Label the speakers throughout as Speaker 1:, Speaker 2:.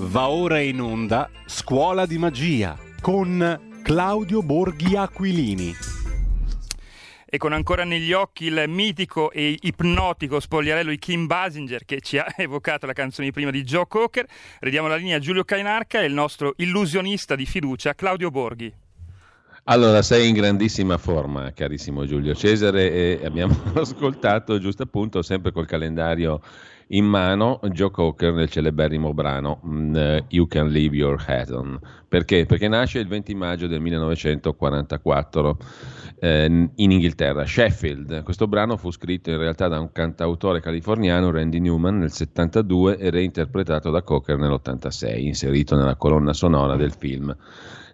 Speaker 1: Va ora in onda Scuola di Magia con Claudio Borghi Aquilini.
Speaker 2: E con ancora negli occhi il mitico e ipnotico spogliarello di Kim Basinger che ci ha evocato la canzone di prima di Joe Cocker, ridiamo la linea a Giulio Cainarca e il nostro illusionista di fiducia Claudio Borghi.
Speaker 3: Allora, sei in grandissima forma, carissimo Giulio Cesare, e abbiamo ascoltato giusto appunto, sempre col calendario in mano Joe Cocker nel celeberrimo brano mm, You Can Leave Your Hat On. Perché? Perché nasce il 20 maggio del 1944 eh, in Inghilterra, Sheffield. Questo brano fu scritto in realtà da un cantautore californiano, Randy Newman, nel 72 e reinterpretato da Cocker nell'86, inserito nella colonna sonora del film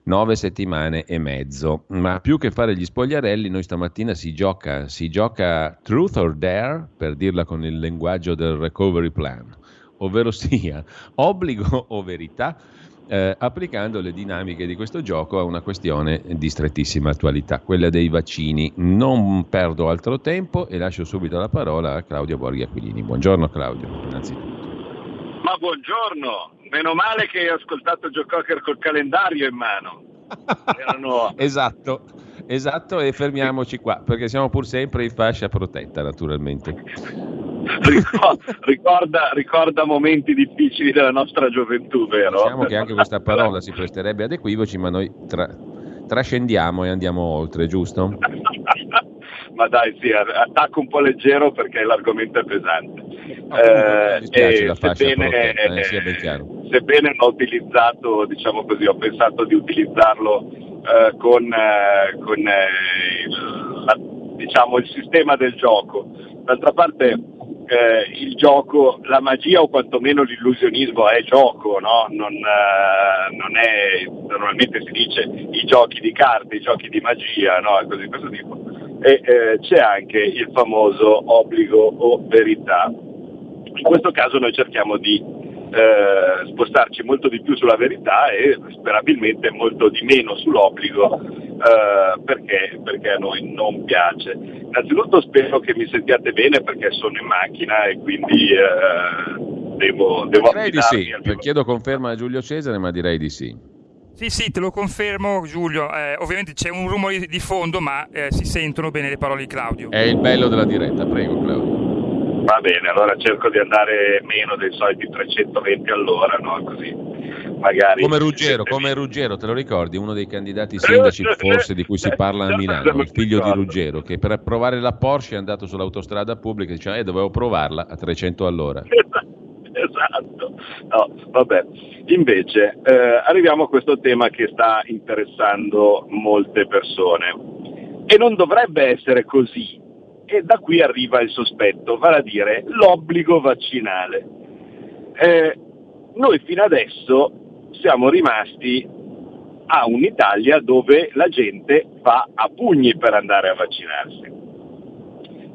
Speaker 3: nove settimane e mezzo. Ma più che fare gli spogliarelli, noi stamattina si gioca, si gioca truth or dare, per dirla con il linguaggio del recovery plan, ovvero sia obbligo o verità. Eh, applicando le dinamiche di questo gioco a una questione di strettissima attualità, quella dei vaccini. Non perdo altro tempo e lascio subito la parola a Claudio Borghi Aquilini. Buongiorno Claudio, innanzitutto.
Speaker 4: Ma buongiorno, meno male che hai ascoltato Joe Cocker col calendario in mano.
Speaker 3: Erano... esatto, esatto, e fermiamoci qua, perché siamo pur sempre in fascia protetta, naturalmente.
Speaker 4: ricorda, ricorda, momenti difficili della nostra gioventù, vero?
Speaker 3: Diciamo che anche questa parola si presterebbe ad equivoci, ma noi tra, trascendiamo e andiamo oltre, giusto?
Speaker 4: ma dai, sì, attacco un po' leggero perché l'argomento è pesante.
Speaker 3: No, eh, sebbene, eh, chiaro.
Speaker 4: Sebbene ho utilizzato, diciamo così, ho pensato di utilizzarlo eh, con, eh, con eh, il, la, diciamo, il sistema del gioco. D'altra parte eh, il gioco, la magia o quantomeno l'illusionismo è gioco, no? non, eh, non, è, normalmente si dice i giochi di carte, i giochi di magia, no? così questo tipo e eh, c'è anche il famoso obbligo o verità. In questo caso noi cerchiamo di eh, spostarci molto di più sulla verità e sperabilmente molto di meno sull'obbligo eh, perché, perché, a noi non piace. Innanzitutto spero che mi sentiate bene perché sono in macchina e quindi eh, devo, devo
Speaker 3: direi di sì, chiedo conferma a Giulio Cesare ma direi di sì.
Speaker 2: Sì, sì, te lo confermo Giulio. Eh, ovviamente c'è un rumore di fondo, ma eh, si sentono bene le parole di Claudio.
Speaker 3: È il bello della diretta, prego Claudio.
Speaker 4: Va bene, allora cerco di andare meno dei soliti 320 all'ora, no? Così magari...
Speaker 3: Come Ruggero, come Ruggero, te lo ricordi? Uno dei candidati sindaci forse di cui si parla a Milano, il figlio di Ruggero, che per provare la Porsche è andato sull'autostrada pubblica e diceva, eh, dovevo provarla a 300 all'ora.
Speaker 4: esatto. No, vabbè. Invece eh, arriviamo a questo tema che sta interessando molte persone e non dovrebbe essere così. E da qui arriva il sospetto, vale a dire l'obbligo vaccinale. Eh, noi fino adesso siamo rimasti a un'Italia dove la gente va a pugni per andare a vaccinarsi,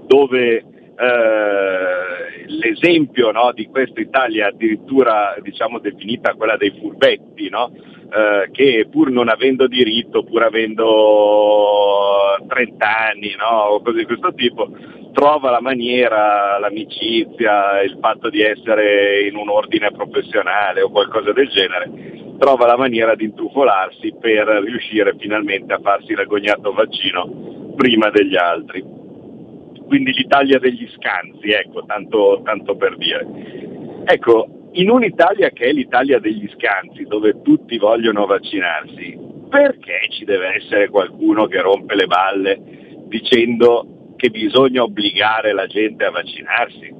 Speaker 4: dove eh, l'esempio no, di questa Italia addirittura diciamo, definita quella dei furbetti, no? eh, che pur non avendo diritto, pur avendo 30 anni no? o cose di questo tipo, trova la maniera, l'amicizia, il fatto di essere in un ordine professionale o qualcosa del genere, trova la maniera di intrufolarsi per riuscire finalmente a farsi l'agognato vaccino prima degli altri quindi l'Italia degli scansi, ecco, tanto, tanto per dire. Ecco, in un'Italia che è l'Italia degli scansi, dove tutti vogliono vaccinarsi, perché ci deve essere qualcuno che rompe le balle dicendo che bisogna obbligare la gente a vaccinarsi?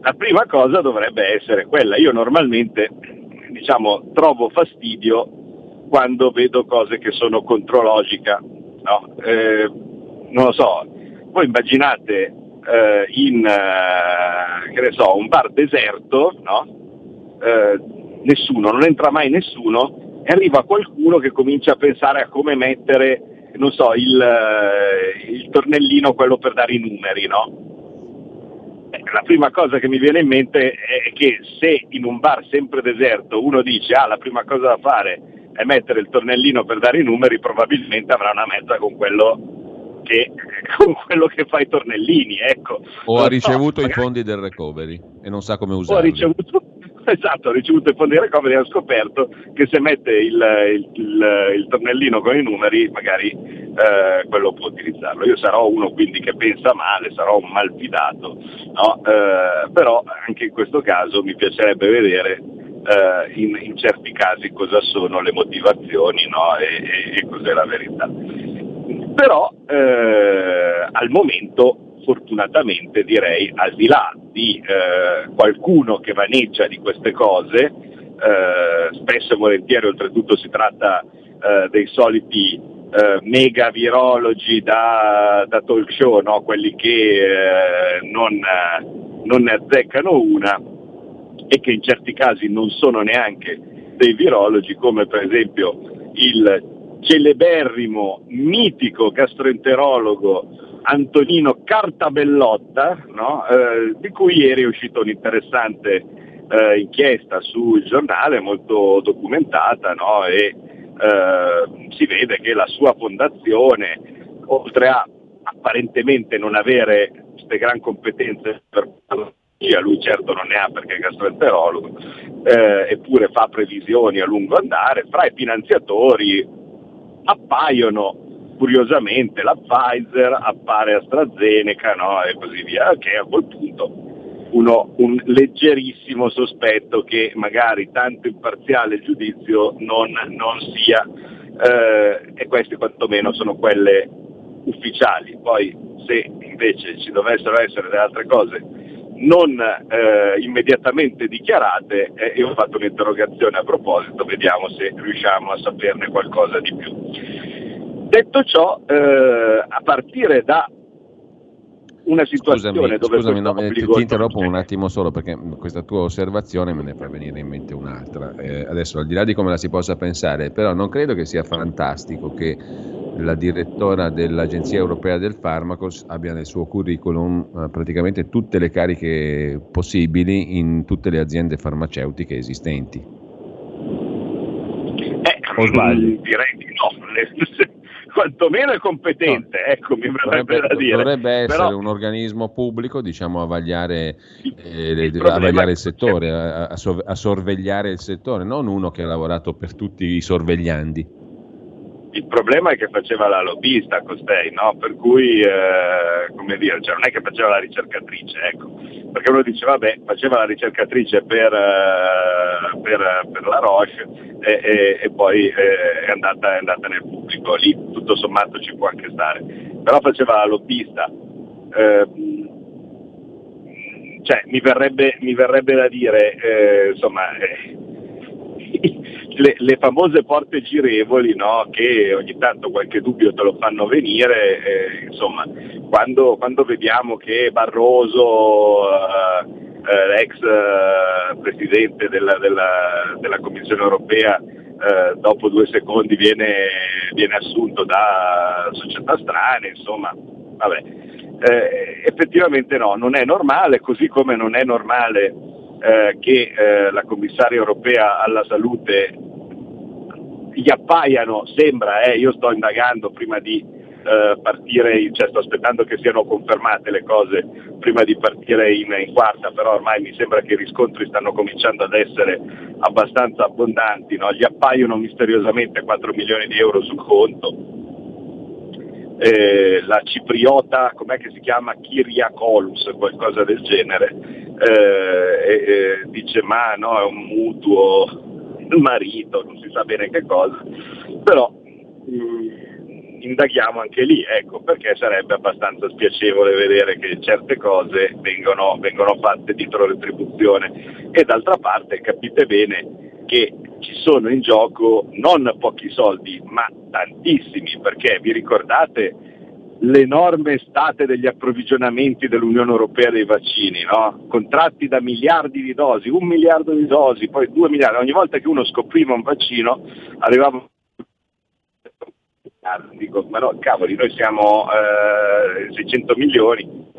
Speaker 4: La prima cosa dovrebbe essere quella. Io normalmente diciamo, trovo fastidio quando vedo cose che sono contro logica. No? Eh, non lo so, voi immaginate eh, in eh, so, un bar deserto, no? eh, nessuno, non entra mai nessuno e arriva qualcuno che comincia a pensare a come mettere, non so, il, eh, il tornellino, quello per dare i numeri, no? Eh, la prima cosa che mi viene in mente è che se in un bar sempre deserto uno dice ah la prima cosa da fare è mettere il tornellino per dare i numeri, probabilmente avrà una mezza con quello che con quello che fa i tornellini, ecco.
Speaker 3: O ha ricevuto no, i fondi del recovery e non sa come usarli.
Speaker 4: O ha ricevuto, esatto, ha ricevuto i fondi recovery e ha scoperto che se mette il, il, il, il tornellino con i numeri magari eh, quello può utilizzarlo. Io sarò uno quindi che pensa male, sarò un malfidato, no? eh, però anche in questo caso mi piacerebbe vedere eh, in, in, certi casi cosa sono le motivazioni no? e, e, e, cos'è la verità. Però eh, al momento fortunatamente direi al di là di eh, qualcuno che vaneggia di queste cose, eh, spesso e volentieri oltretutto si tratta eh, dei soliti eh, mega virologi da, da talk show, no? quelli che non, non ne azzeccano una, e che in certi casi non sono neanche dei virologi, come per esempio il celeberrimo, mitico gastroenterologo Antonino Cartabellotta, no? eh, di cui ieri è uscita un'interessante eh, inchiesta sul giornale, molto documentata, no? e eh, si vede che la sua fondazione, oltre a apparentemente non avere queste gran competenze per lui certo non ne ha perché è gastroenterologo, eh, eppure fa previsioni a lungo andare, fra i finanziatori appaiono curiosamente la Pfizer, appare AstraZeneca no? e così via, che a quel punto uno, un leggerissimo sospetto che magari tanto imparziale giudizio non, non sia, eh, e queste quantomeno sono quelle ufficiali. Poi se invece ci dovessero essere delle altre cose non eh, immediatamente dichiarate, eh, io ho fatto un'interrogazione a proposito, vediamo se riusciamo a saperne qualcosa di più. Detto ciò, eh, a partire da una situazione
Speaker 3: scusami,
Speaker 4: dove
Speaker 3: scusami, no, eh, ti, ti interrompo un attimo solo perché questa tua osservazione me ne fa venire in mente un'altra. Eh, adesso al di là di come la si possa pensare, però non credo che sia fantastico che la direttora dell'Agenzia Europea del Farmaco abbia nel suo curriculum eh, praticamente tutte le cariche possibili in tutte le aziende farmaceutiche esistenti.
Speaker 4: Eh, o sbaglio? Direi di no, quantomeno è competente, no. ecco, mi verrebbe
Speaker 3: dovrebbe,
Speaker 4: da dire.
Speaker 3: Dovrebbe essere Però, un organismo pubblico, diciamo, a vagliare, eh, il, a vagliare il settore, a, a, sorvegliare il settore, non uno che ha lavorato per tutti i sorvegliandi.
Speaker 4: Il problema è che faceva la lobbista costei, no? per cui eh, come dire, cioè non è che faceva la ricercatrice, ecco. perché uno dice vabbè faceva la ricercatrice per, eh, per, per la Roche e, e, e poi eh, è, andata, è, andata, nel pubblico, lì tutto sommato ci può anche stare, però faceva la lobbista. Ehm, cioè, mi, verrebbe, mi verrebbe da dire, eh, insomma, eh, le, le, famose porte girevoli no? che ogni tanto qualche dubbio te lo fanno venire, eh, insomma, quando, quando, vediamo che Barroso, eh, eh, ex eh, presidente della, della, della, Commissione europea, eh, dopo due secondi viene, viene, assunto da società strane, insomma, vabbè. Eh, effettivamente no, non è normale, così come non è normale eh, che eh, la commissaria europea alla salute gli appaiano, sembra, eh, io sto indagando prima di eh, partire, cioè sto aspettando che siano confermate le cose prima di partire in, in, quarta, però ormai mi sembra che i riscontri stanno cominciando ad essere abbastanza abbondanti, no? gli appaiono misteriosamente 4 milioni di euro sul conto. Eh, la cipriota, com'è che si chiama? Kyriakolus, qualcosa del genere, eh, dice ma no, è un mutuo marito, non si sa bene che cosa, però mh, mm, indaghiamo anche lì, ecco, perché sarebbe abbastanza spiacevole vedere che certe cose vengono, vengono fatte dietro retribuzione. E d'altra parte capite bene che ci sono in gioco non pochi soldi, ma tantissimi, perché vi ricordate l'enorme estate degli approvvigionamenti dell'Unione Europea dei vaccini, no? contratti da miliardi di dosi, un miliardo di dosi, poi due miliardi, ogni volta che uno scopriva un vaccino arrivava dico, ma no, cavoli, noi siamo eh, 600 milioni,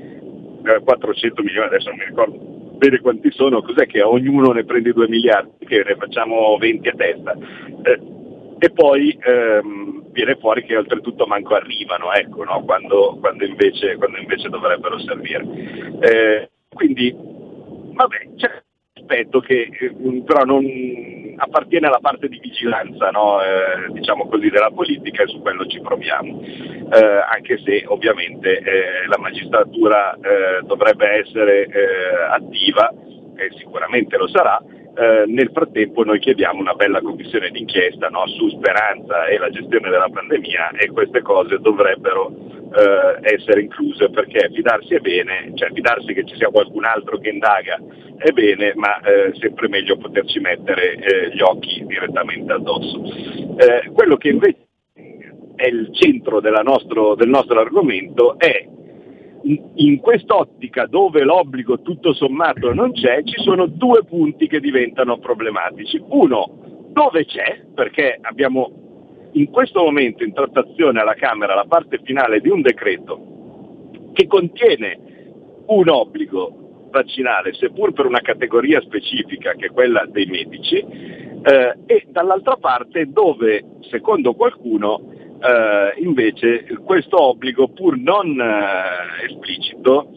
Speaker 4: eh, 400 milioni, adesso non mi ricordo bene quanti sono, cos'è che ognuno ne prende 2 miliardi, che ne facciamo 20 a testa. Eh, e poi ehm, viene fuori che oltretutto manco arrivano, ecco, no? quando, quando, invece, quando, invece, dovrebbero servire. Eh, quindi, vabbè, cioè, aspetto che eh, però non appartiene alla parte di vigilanza, no? eh, diciamo così, della politica e su quello ci proviamo, eh, anche se ovviamente eh, la magistratura dovrebbe essere attiva e sicuramente lo sarà, eh, nel frattempo noi chiediamo una bella commissione d'inchiesta no, su Speranza e la gestione della pandemia e queste cose dovrebbero eh, essere incluse perché fidarsi è bene, cioè fidarsi che ci sia qualcun altro che indaga è bene, ma eh, sempre meglio poterci mettere eh, gli occhi direttamente addosso. Eh, quello che invece è il centro nostro, del nostro argomento è in quest'ottica dove l'obbligo tutto sommato non c'è, ci sono due punti che diventano problematici. Uno, dove c'è, perché abbiamo in questo momento in trattazione alla Camera la parte finale di un decreto che contiene un obbligo vaccinale, seppur per una categoria specifica che è quella dei medici, eh, e dall'altra parte dove, secondo qualcuno, eh, invece questo obbligo, pur non eh, esplicito,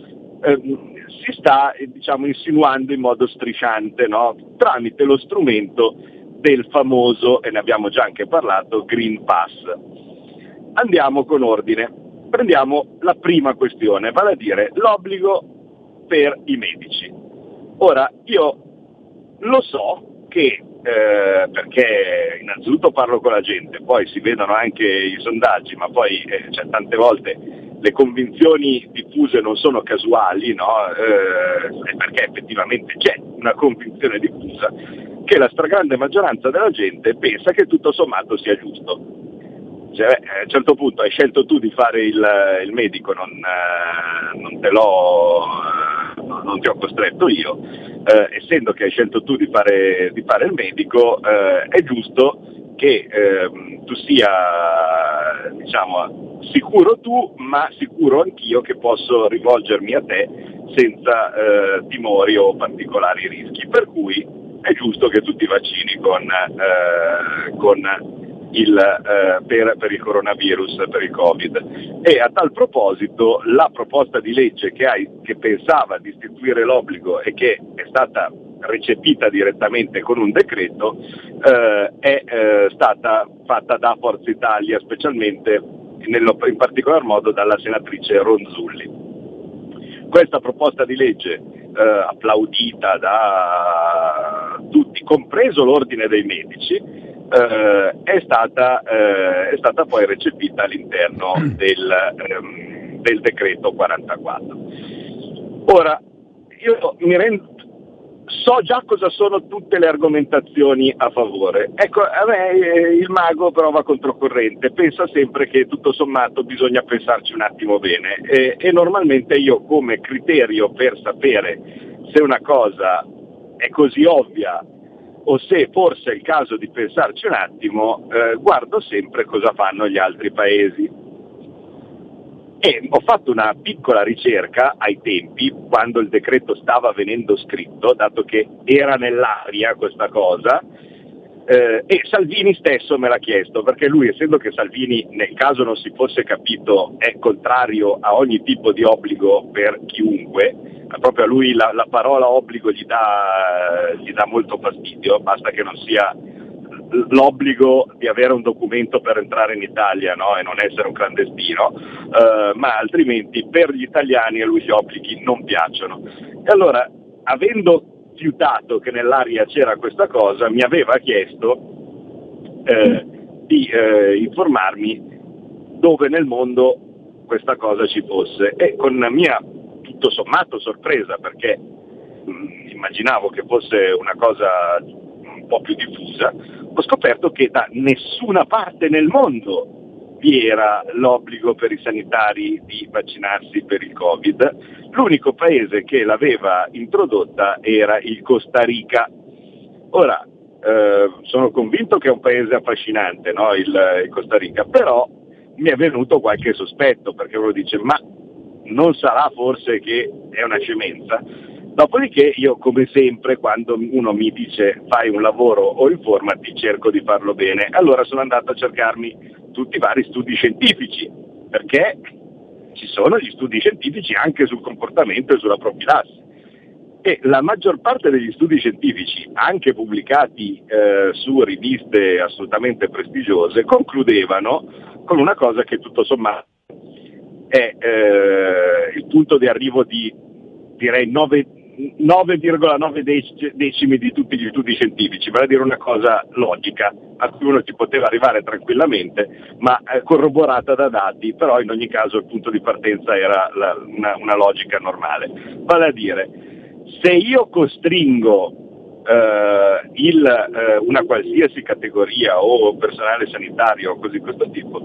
Speaker 4: ehm, si sta diciamo, insinuando in modo strisciante no? tramite lo strumento del famoso, e ne abbiamo già anche parlato, Green Pass. Andiamo con ordine. Prendiamo la prima questione, vale a dire l'obbligo per i medici. Ora, io lo so che eh, perché innanzitutto parlo con la gente, poi si vedono anche i sondaggi, ma poi eh, cioè, tante volte le convinzioni diffuse non sono casuali, no? eh, perché effettivamente c'è una convinzione diffusa che la stragrande maggioranza della gente pensa che tutto sommato sia giusto. Cioè, a un certo punto hai scelto tu di fare il, il medico, non, eh, non, te l'ho, eh, non ti ho costretto io, eh, essendo che hai scelto tu di fare, di fare il medico, eh, è giusto che ehm, tu sia diciamo, sicuro tu, ma sicuro anch'io che posso rivolgermi a te senza eh, timori o particolari rischi. Per cui è giusto che tu ti vaccini con, eh, con il, eh, per, per, il coronavirus, per il Covid. E a tal proposito la proposta di legge che, hai, che pensava di istituire l'obbligo e che è stata recepita direttamente con un decreto eh, è eh, stata fatta da Forza Italia, specialmente nello, in particolar modo dalla senatrice Ronzulli. Questa proposta di legge eh, applaudita da tutti, compreso l'ordine dei medici, eh, è, stata, eh, è, stata, poi recepita all'interno mm. del, ehm, del, decreto 44. Ora, io mi rendo, so già cosa sono tutte le argomentazioni a favore. Ecco, a me eh, il mago prova controcorrente, pensa sempre che tutto sommato bisogna pensarci un attimo bene e, e normalmente io come criterio per sapere se una cosa è così ovvia o se forse è il caso di pensarci un attimo, eh, guardo sempre cosa fanno gli altri paesi. E ho fatto una piccola ricerca ai tempi, quando il decreto stava venendo scritto, dato che era nell'aria questa cosa, eh, e Salvini stesso me l'ha chiesto, perché lui, essendo che Salvini, nel caso non si fosse capito, è contrario a ogni tipo di obbligo per chiunque, proprio a lui la, la parola obbligo gli dà, gli dà molto fastidio, basta che non sia l'obbligo di avere un documento per entrare in Italia no? e non essere un clandestino, eh, ma altrimenti per gli italiani a lui gli obblighi non piacciono. E allora, avendo fiutato che nell'aria c'era questa cosa, mi aveva chiesto eh, di eh, informarmi dove nel mondo questa cosa ci fosse. E con la mia tutto sommato sorpresa perché mh, mm, immaginavo che fosse una cosa un po' più diffusa, ho scoperto che da nessuna parte nel mondo vi era l'obbligo per i sanitari di vaccinarsi per il Covid. L'unico paese che l'aveva introdotta era il Costa Rica. Ora, eh, sono convinto che è un paese affascinante, no? il, il, Costa Rica, però mi è venuto qualche sospetto perché uno dice ma non sarà forse che è una scemenza? Dopodiché io come sempre quando uno mi dice fai un lavoro o informati cerco di farlo bene, allora sono andato a cercarmi tutti i vari studi scientifici, perché ci sono gli studi scientifici anche sul comportamento e sulla profilassi. e la maggior parte degli studi scientifici, anche pubblicati eh, su riviste assolutamente prestigiose, concludevano con una cosa che tutto sommato è eh, il punto di arrivo di direi 9, 9,9 decimi di tutti gli studi scientifici, vale a dire una cosa logica a cui uno ci poteva arrivare tranquillamente, ma eh, corroborata da dati, però in ogni caso il punto di partenza era la, una, una, logica normale. Vale a dire, se io costringo eh, il, eh, una qualsiasi categoria o personale sanitario o così di questo tipo,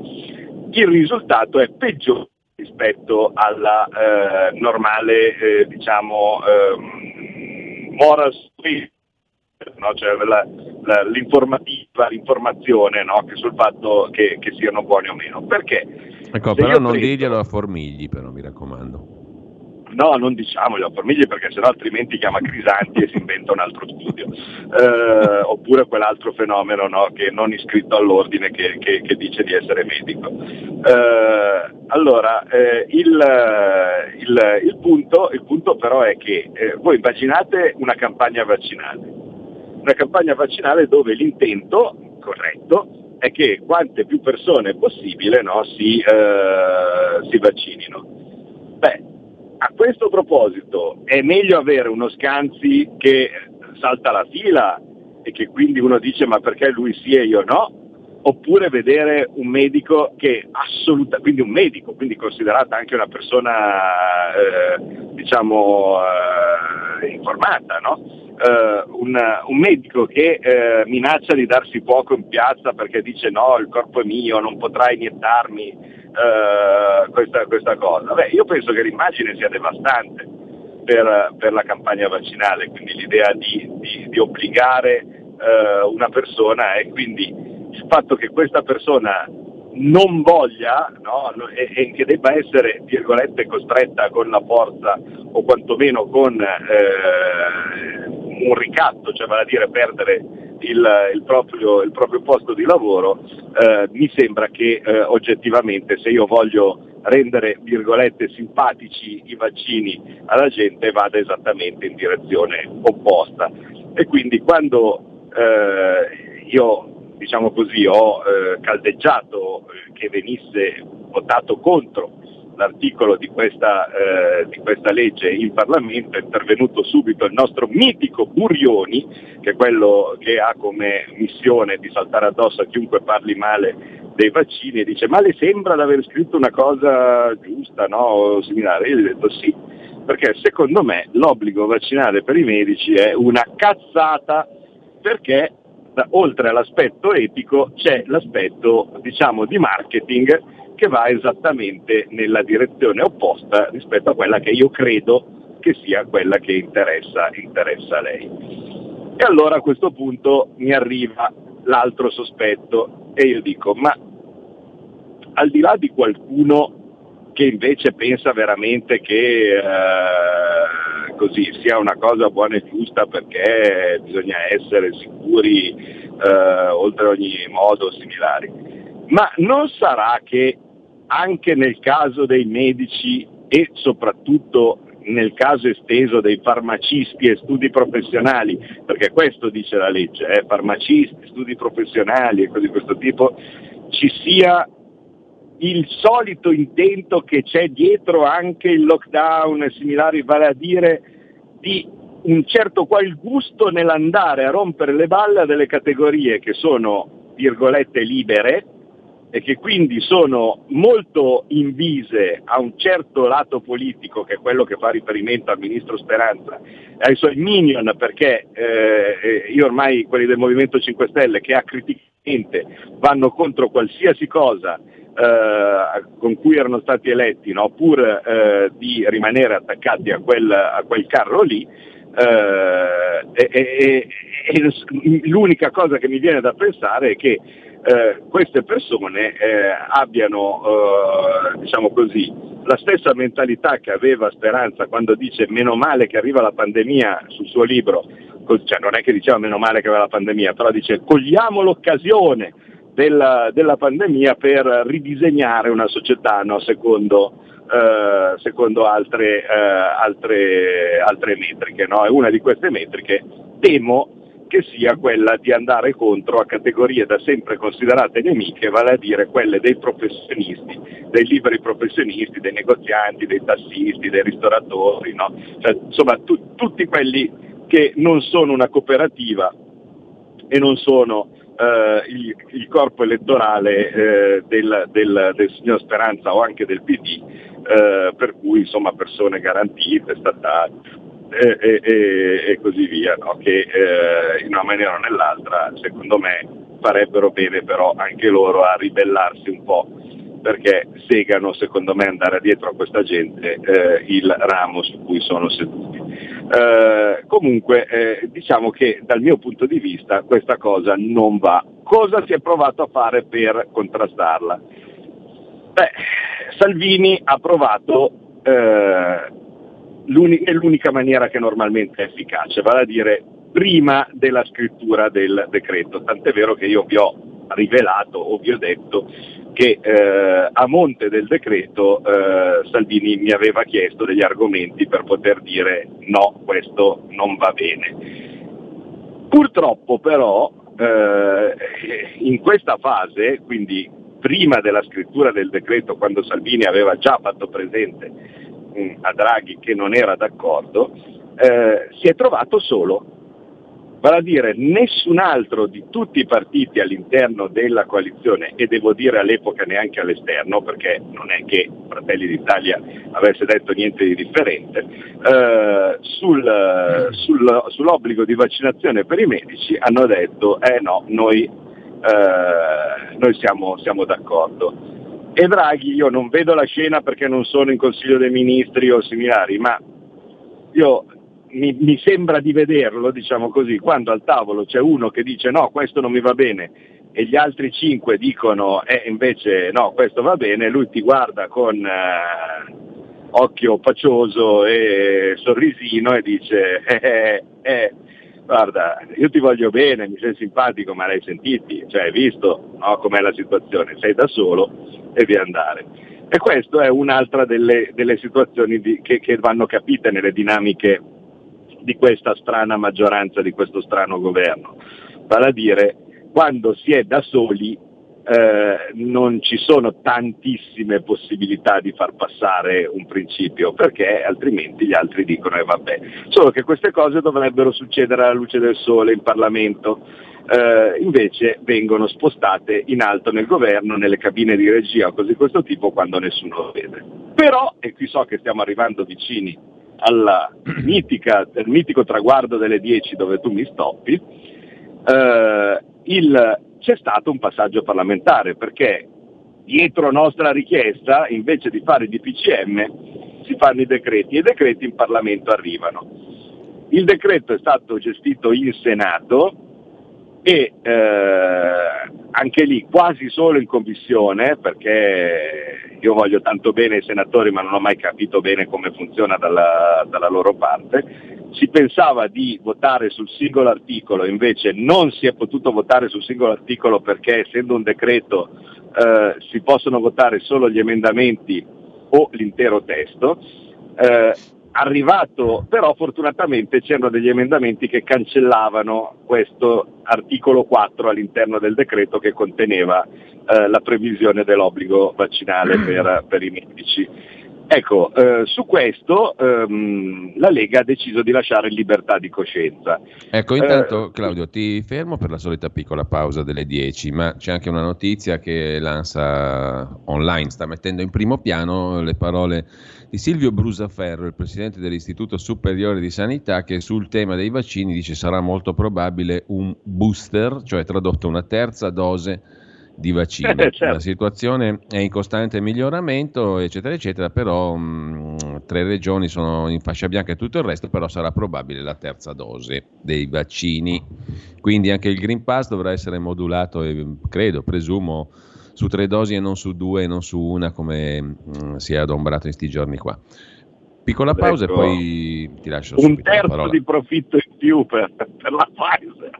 Speaker 4: il risultato è peggiore rispetto alla eh, normale eh, diciamo, eh, moral street, no? cioè la, la, l'informativa, l'informazione no? che sul fatto che, che, siano buoni o meno. Perché?
Speaker 3: Ecco, però non prendo... dirglielo a Formigli, però mi raccomando.
Speaker 4: No, non diciamoglielo a Formigli perché sennò altrimenti chiama Crisanti e si inventa un altro studio. Eh, oppure quell'altro fenomeno no, che non iscritto all'ordine che, che, che, dice di essere medico. Eh, allora, eh, il, il, il, punto, il, punto, però è che eh, voi immaginate una campagna vaccinale, una campagna vaccinale dove l'intento corretto è che quante più persone possibile no, si, eh, si vaccinino. Beh, a questo proposito è meglio avere uno Scanzi che salta la fila e che quindi uno dice ma perché lui sì e io no? Oppure vedere un medico che assolutamente, quindi un medico, quindi considerata anche una persona eh, diciamo eh, informata, no? eh, un, un, medico che eh, minaccia di darsi fuoco in piazza perché dice no, il corpo è mio, non potrà iniettarmi eh, questa, questa, cosa. Beh, io penso che l'immagine sia devastante per, per la campagna vaccinale, quindi l'idea di, di, di obbligare eh, una persona e quindi il fatto che questa persona non voglia no, e, e, che debba essere, virgolette, costretta con la forza o quantomeno con eh, un ricatto, cioè vale a dire perdere il, il, proprio, il proprio, posto di lavoro, eh, mi sembra che eh, oggettivamente se io voglio rendere virgolette simpatici i vaccini alla gente vada esattamente in direzione opposta. E quindi quando eh, io diciamo così, ho eh, caldeggiato che venisse votato contro l'articolo di questa, eh, di questa, legge in Parlamento è intervenuto subito il nostro mitico Burioni, che è quello che ha come missione di saltare addosso a chiunque parli male dei vaccini e dice ma le sembra di aver scritto una cosa giusta, no? Similare. Io gli ho detto sì, perché secondo me l'obbligo vaccinale per i medici è una cazzata perché oltre all'aspetto etico c'è l'aspetto diciamo di marketing che va esattamente nella direzione opposta rispetto a quella che io credo che sia quella che interessa, interessa a lei. E allora a questo punto mi arriva l'altro sospetto e io dico, ma al di là di qualcuno che invece pensa veramente che eh, così sia una cosa buona e giusta perché bisogna essere sicuri eh, oltre ogni modo similari, ma non sarà che anche nel caso dei medici e soprattutto nel caso esteso dei farmacisti e studi professionali, perché questo dice la legge, eh, farmacisti, studi professionali e cose di questo tipo, ci sia il solito intento che c'è dietro anche il lockdown e similari, vale a dire di un certo qual gusto nell'andare a rompere le balle a delle categorie che sono, virgolette, libere, e che quindi sono molto invise a un certo lato politico, che è quello che fa riferimento al ministro Speranza, e ai suoi minion, perché eh, io ormai quelli del Movimento 5 Stelle che acriticamente vanno contro qualsiasi cosa eh, con cui erano stati eletti, no? pur eh, di rimanere attaccati a quel, a quel carro lì, eh, e, e, e, l'unica cosa che mi viene da pensare è che eh, queste persone eh, abbiano, eh, diciamo così, la stessa mentalità che aveva Speranza quando dice meno male che arriva la pandemia sul suo libro, cioè non è che diceva meno male che arriva la pandemia, però dice cogliamo l'occasione della, della pandemia per ridisegnare una società no, secondo, eh, secondo altre, eh, altre, altre metriche. No? E una di queste metriche temo che sia quella di andare contro a categorie da sempre considerate nemiche, vale a dire quelle dei professionisti, dei liberi professionisti, dei negozianti, dei tassisti, dei ristoratori, no? cioè, insomma tu, tutti quelli che non sono una cooperativa e non sono eh, il, il, corpo elettorale eh, del, del, del, signor Speranza o anche del PD, eh, per cui insomma persone garantite, statali e, e, e così via, no? che eh, in una maniera o nell'altra secondo me farebbero bene però anche loro a ribellarsi un po' perché segano secondo me andare dietro a questa gente eh, il ramo su cui sono seduti. Eh, comunque eh, diciamo che dal mio punto di vista questa cosa non va. Cosa si è provato a fare per contrastarla? Beh, Salvini ha provato eh, è l'unica maniera che normalmente è efficace, vale a dire prima della scrittura del decreto, tant'è vero che io vi ho rivelato o vi ho detto che eh, a monte del decreto eh, Salvini mi aveva chiesto degli argomenti per poter dire no, questo non va bene. Purtroppo però eh, in questa fase, quindi prima della scrittura del decreto, quando Salvini aveva già fatto presente a Draghi che non era d'accordo, eh, si è trovato solo vale a dire nessun altro di tutti i partiti all'interno della coalizione e devo dire all'epoca neanche all'esterno perché non è che Fratelli d'Italia avesse detto niente di differente, eh, sul, sul, sull'obbligo di vaccinazione per i medici hanno detto eh no, noi, eh, noi siamo, siamo d'accordo. E Draghi, io non vedo la scena perché non sono in Consiglio dei Ministri o similari, ma io mi, mi, sembra di vederlo, diciamo così, quando al tavolo c'è uno che dice no, questo non mi va bene e gli altri cinque dicono eh, invece no, questo va bene, lui ti guarda con eh, occhio pacioso e sorrisino e dice eh, eh, eh, guarda, io ti voglio bene, mi sei simpatico, ma l'hai sentiti, cioè hai visto no, com'è la situazione, sei da solo e via andare. E questa è un'altra delle, delle situazioni di, che, che vanno capite nelle dinamiche di questa strana maggioranza, di questo strano governo. Vale a dire, quando si è da soli eh, non ci sono tantissime possibilità di far passare un principio, perché altrimenti gli altri dicono e eh, vabbè. Solo che queste cose dovrebbero succedere alla luce del sole in Parlamento. Eh, invece vengono spostate in alto nel governo, nelle cabine di regia o cose di questo tipo quando nessuno lo vede. Però, e qui so che stiamo arrivando vicini alla mitica, al mitico traguardo delle 10 dove tu mi stoppi, eh, il, c'è stato un passaggio parlamentare perché dietro nostra richiesta, invece di fare i DPCM, si fanno i decreti e i decreti in Parlamento arrivano. Il decreto è stato gestito in Senato e eh, anche lì quasi solo in commissione perché io voglio tanto bene ai senatori ma non ho mai capito bene come funziona dalla, dalla loro parte. Si pensava di votare sul singolo articolo, invece non si è potuto votare sul singolo articolo perché essendo un decreto eh, si possono votare solo gli emendamenti o l'intero testo. Eh, arrivato, però fortunatamente c'erano degli emendamenti che cancellavano questo articolo 4 all'interno del decreto che conteneva eh, la previsione dell'obbligo vaccinale per, per i medici. Ecco, eh, su questo ehm, la Lega ha deciso di lasciare libertà di coscienza.
Speaker 3: Ecco, intanto eh, Claudio ti fermo per la solita piccola pausa delle 10, ma c'è anche una notizia che l'ANSA online sta mettendo in primo piano le parole di Silvio Brusaferro, il presidente dell'Istituto Superiore di Sanità, che sul tema dei vaccini dice sarà molto probabile un booster, cioè tradotto una terza dose di vaccini. Eh, certo. La situazione è in costante miglioramento, eccetera, eccetera, però mh, mm, tre regioni sono in fascia bianca e tutto il resto, però sarà probabile la terza dose dei vaccini. Quindi anche il Green Pass dovrà essere modulato, e, credo, presumo, su tre dosi e non su due e non su una come mh, mm, si è adombrato in questi giorni qua. Piccola pausa ecco, e poi ti lascio
Speaker 4: un terzo di profitto in più per, per la Pfizer.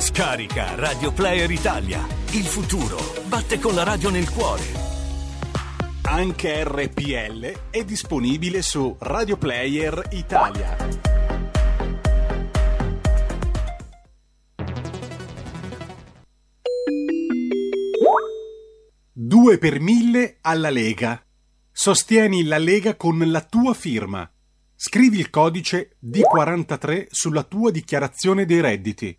Speaker 5: Scarica Radio Player Italia. Il futuro batte con la radio nel cuore.
Speaker 1: Anche RPL è disponibile su Radio Player Italia. Due per mille alla Lega. Sostieni la Lega con la tua firma. Scrivi il codice D43 sulla tua dichiarazione dei redditi.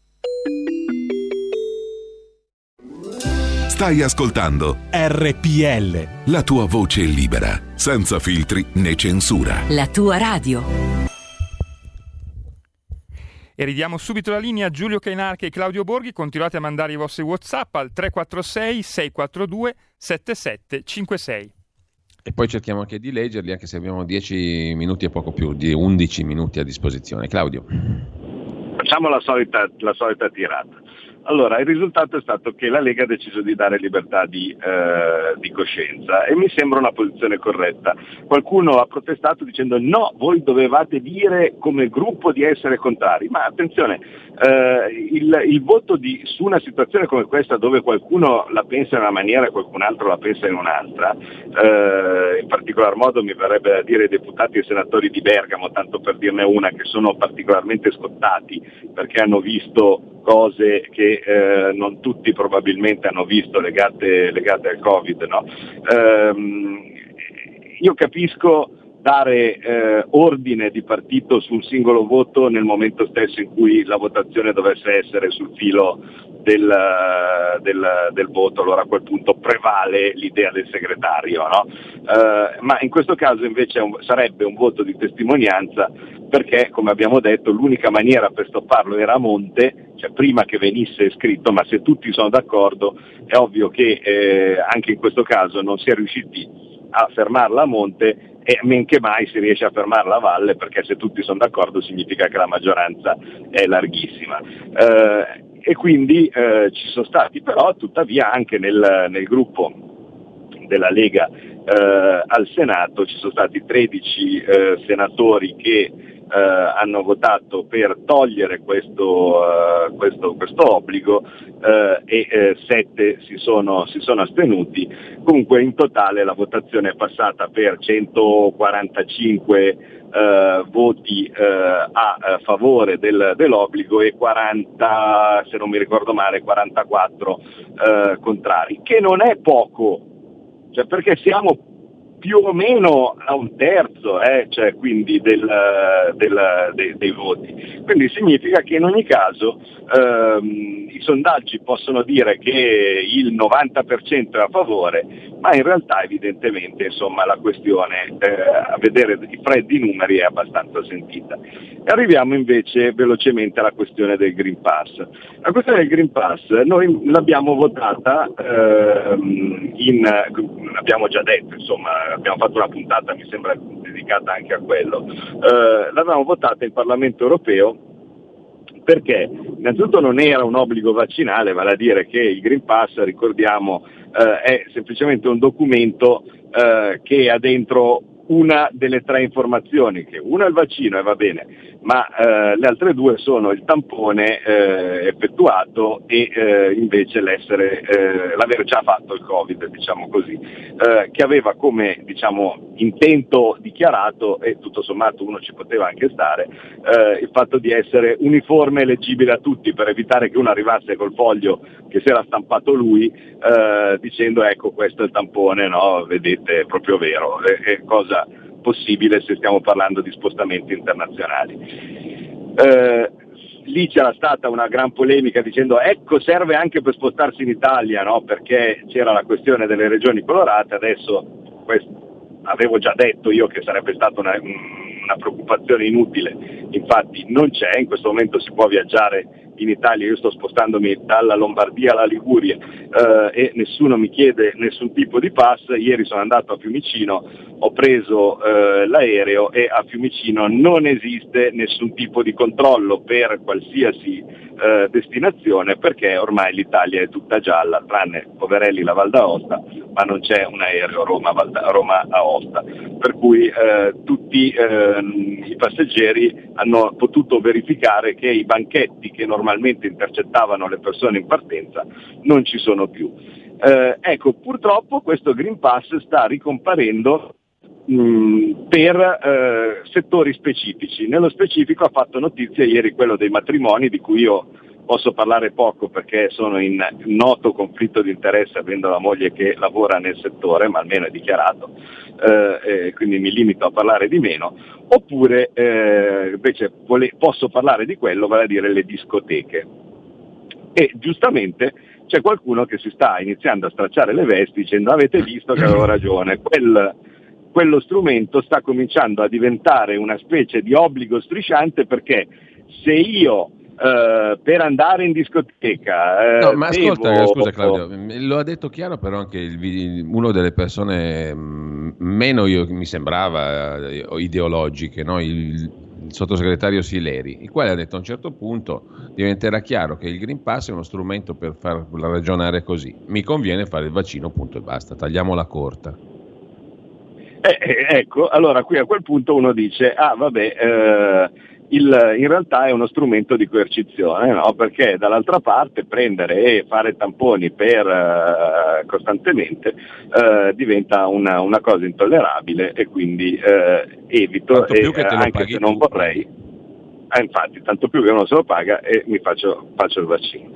Speaker 6: Stai ascoltando
Speaker 1: RPL.
Speaker 6: la tua voce libera, senza filtri né censura.
Speaker 7: La tua radio.
Speaker 2: E ridiamo subito la linea a Giulio Cainarca e Claudio Borghi. Continuate a mandare i vostri WhatsApp al 346 642 7756.
Speaker 3: E poi cerchiamo anche di leggerli, anche se abbiamo 10 minuti e poco più, di 11 minuti a disposizione. Claudio.
Speaker 4: Facciamo la solita, la solita tirata. Allora, il risultato è stato che la Lega ha deciso di dare libertà di, eh, di, coscienza e mi sembra una posizione corretta. Qualcuno ha protestato dicendo no, voi dovevate dire come gruppo di essere contrari, ma attenzione, eh, il, il, voto di, su una situazione come questa dove qualcuno la pensa in una maniera e qualcun altro la pensa in un'altra, eh, in particolar modo mi verrebbe da dire i deputati e senatori di Bergamo, tanto per dirne una, che sono particolarmente scottati perché hanno visto cose che eh, non tutti probabilmente hanno visto legate, legate al Covid. No? Ehm, io capisco dare eh, ordine di partito sul singolo voto nel momento stesso in cui la votazione dovesse essere sul filo del, del, del voto, allora a quel punto prevale l'idea del segretario, no? eh, ma in questo caso invece un, sarebbe un voto di testimonianza perché, come abbiamo detto, l'unica maniera per stopparlo era a monte, cioè prima che venisse scritto, ma se tutti sono d'accordo è ovvio che eh, anche in questo caso non si è riusciti a fermarla a monte e men che mai si riesce a fermarla a valle perché se tutti sono d'accordo significa che la maggioranza è larghissima. Eh, e quindi eh, ci sono stati però tuttavia anche nel, nel gruppo della Lega eh, al Senato ci sono stati 13 eh, senatori che eh, hanno votato per togliere questo, uh, questo, questo obbligo uh, e uh, sette si sono, si sono, astenuti. Comunque in totale la votazione è passata per 145 voti a favore del, dell'obbligo e 40, se non mi ricordo male, 44 contrari, che non è poco, cioè perché siamo più o meno a un terzo eh, cioè quindi del, del, dei, dei, voti. Quindi significa che in ogni caso ehm, i sondaggi possono dire che il 90% è a favore, ma in realtà evidentemente insomma, la questione eh, a vedere i freddi numeri è abbastanza sentita. Arriviamo invece velocemente alla questione del Green Pass. La questione del Green Pass noi l'abbiamo votata, ehm, in, abbiamo già detto, insomma, abbiamo fatto una puntata, mi sembra, dedicata anche a quello. Eh, l'avevamo votata in Parlamento europeo perché innanzitutto non era un obbligo vaccinale, vale a dire che il Green Pass, ricordiamo, eh, è semplicemente un documento eh, che ha dentro una delle tre informazioni, che una è il vaccino e va bene, ma eh, le altre due sono il tampone eh, effettuato e eh, invece eh, l'aver già fatto il Covid, diciamo così, eh, che aveva come diciamo, intento dichiarato, e tutto sommato uno ci poteva anche stare, eh, il fatto di essere uniforme e leggibile a tutti per evitare che uno arrivasse col foglio che si era stampato lui dicendo ecco questo è il tampone, no? vedete è proprio vero, è, è cosa possibile se stiamo parlando di spostamenti internazionali. Eh, lì c'era stata una gran polemica dicendo ecco serve anche per spostarsi in Italia, no? perché c'era la questione delle regioni colorate, adesso questo, avevo già detto io che sarebbe stata una, una preoccupazione inutile, infatti non c'è, in questo momento si può viaggiare in Italia, io sto spostandomi dalla Lombardia alla Liguria eh, e nessuno mi chiede nessun tipo di pass, ieri sono andato a Fiumicino, ho preso eh, l'aereo e a Fiumicino non esiste nessun tipo di controllo per qualsiasi eh, destinazione perché ormai l'Italia è tutta gialla, tranne poverelli la Val d'Aosta, ma non c'è un aereo Roma-Aosta, per cui eh, tutti ehm, i passeggeri hanno potuto verificare che i banchetti che normalmente intercettavano le persone in partenza non ci sono più. Eh, ecco, purtroppo questo Green Pass sta ricomparendo mh, per eh, settori specifici. Nello specifico ha fatto notizia ieri quello dei matrimoni di cui io posso parlare poco perché sono in noto conflitto di interesse avendo la moglie che lavora nel settore, ma almeno è dichiarato, eh, quindi mi limito a parlare di meno, oppure eh, invece vole- posso parlare di quello, vale a dire le discoteche. E giustamente c'è qualcuno che si sta iniziando a stracciare le vesti dicendo avete visto che avevo ragione, Quel, quello strumento sta cominciando a diventare una specie di obbligo strisciante perché se io Uh, per andare in discoteca.
Speaker 3: Uh, no, ma devo... ascolta, scusa Claudio, lo ha detto chiaro però anche il, uno delle persone meno io, mi sembrava eh, ideologiche, no? il, il, sottosegretario Sileri, il quale ha detto a un certo punto diventerà chiaro che il Green Pass è uno strumento per far ragionare così, mi conviene fare il vaccino, punto e basta, tagliamo la corta.
Speaker 4: Eh, ecco, allora qui a quel punto uno dice, ah vabbè, eh, il, in realtà è uno strumento di coercizione, no? perché dall'altra parte prendere e fare tamponi per, uh, costantemente uh, diventa una, una, cosa intollerabile e quindi uh, evito, e, anche se non tu. vorrei, ah, infatti, tanto più che uno se lo paga e mi faccio, faccio il vaccino.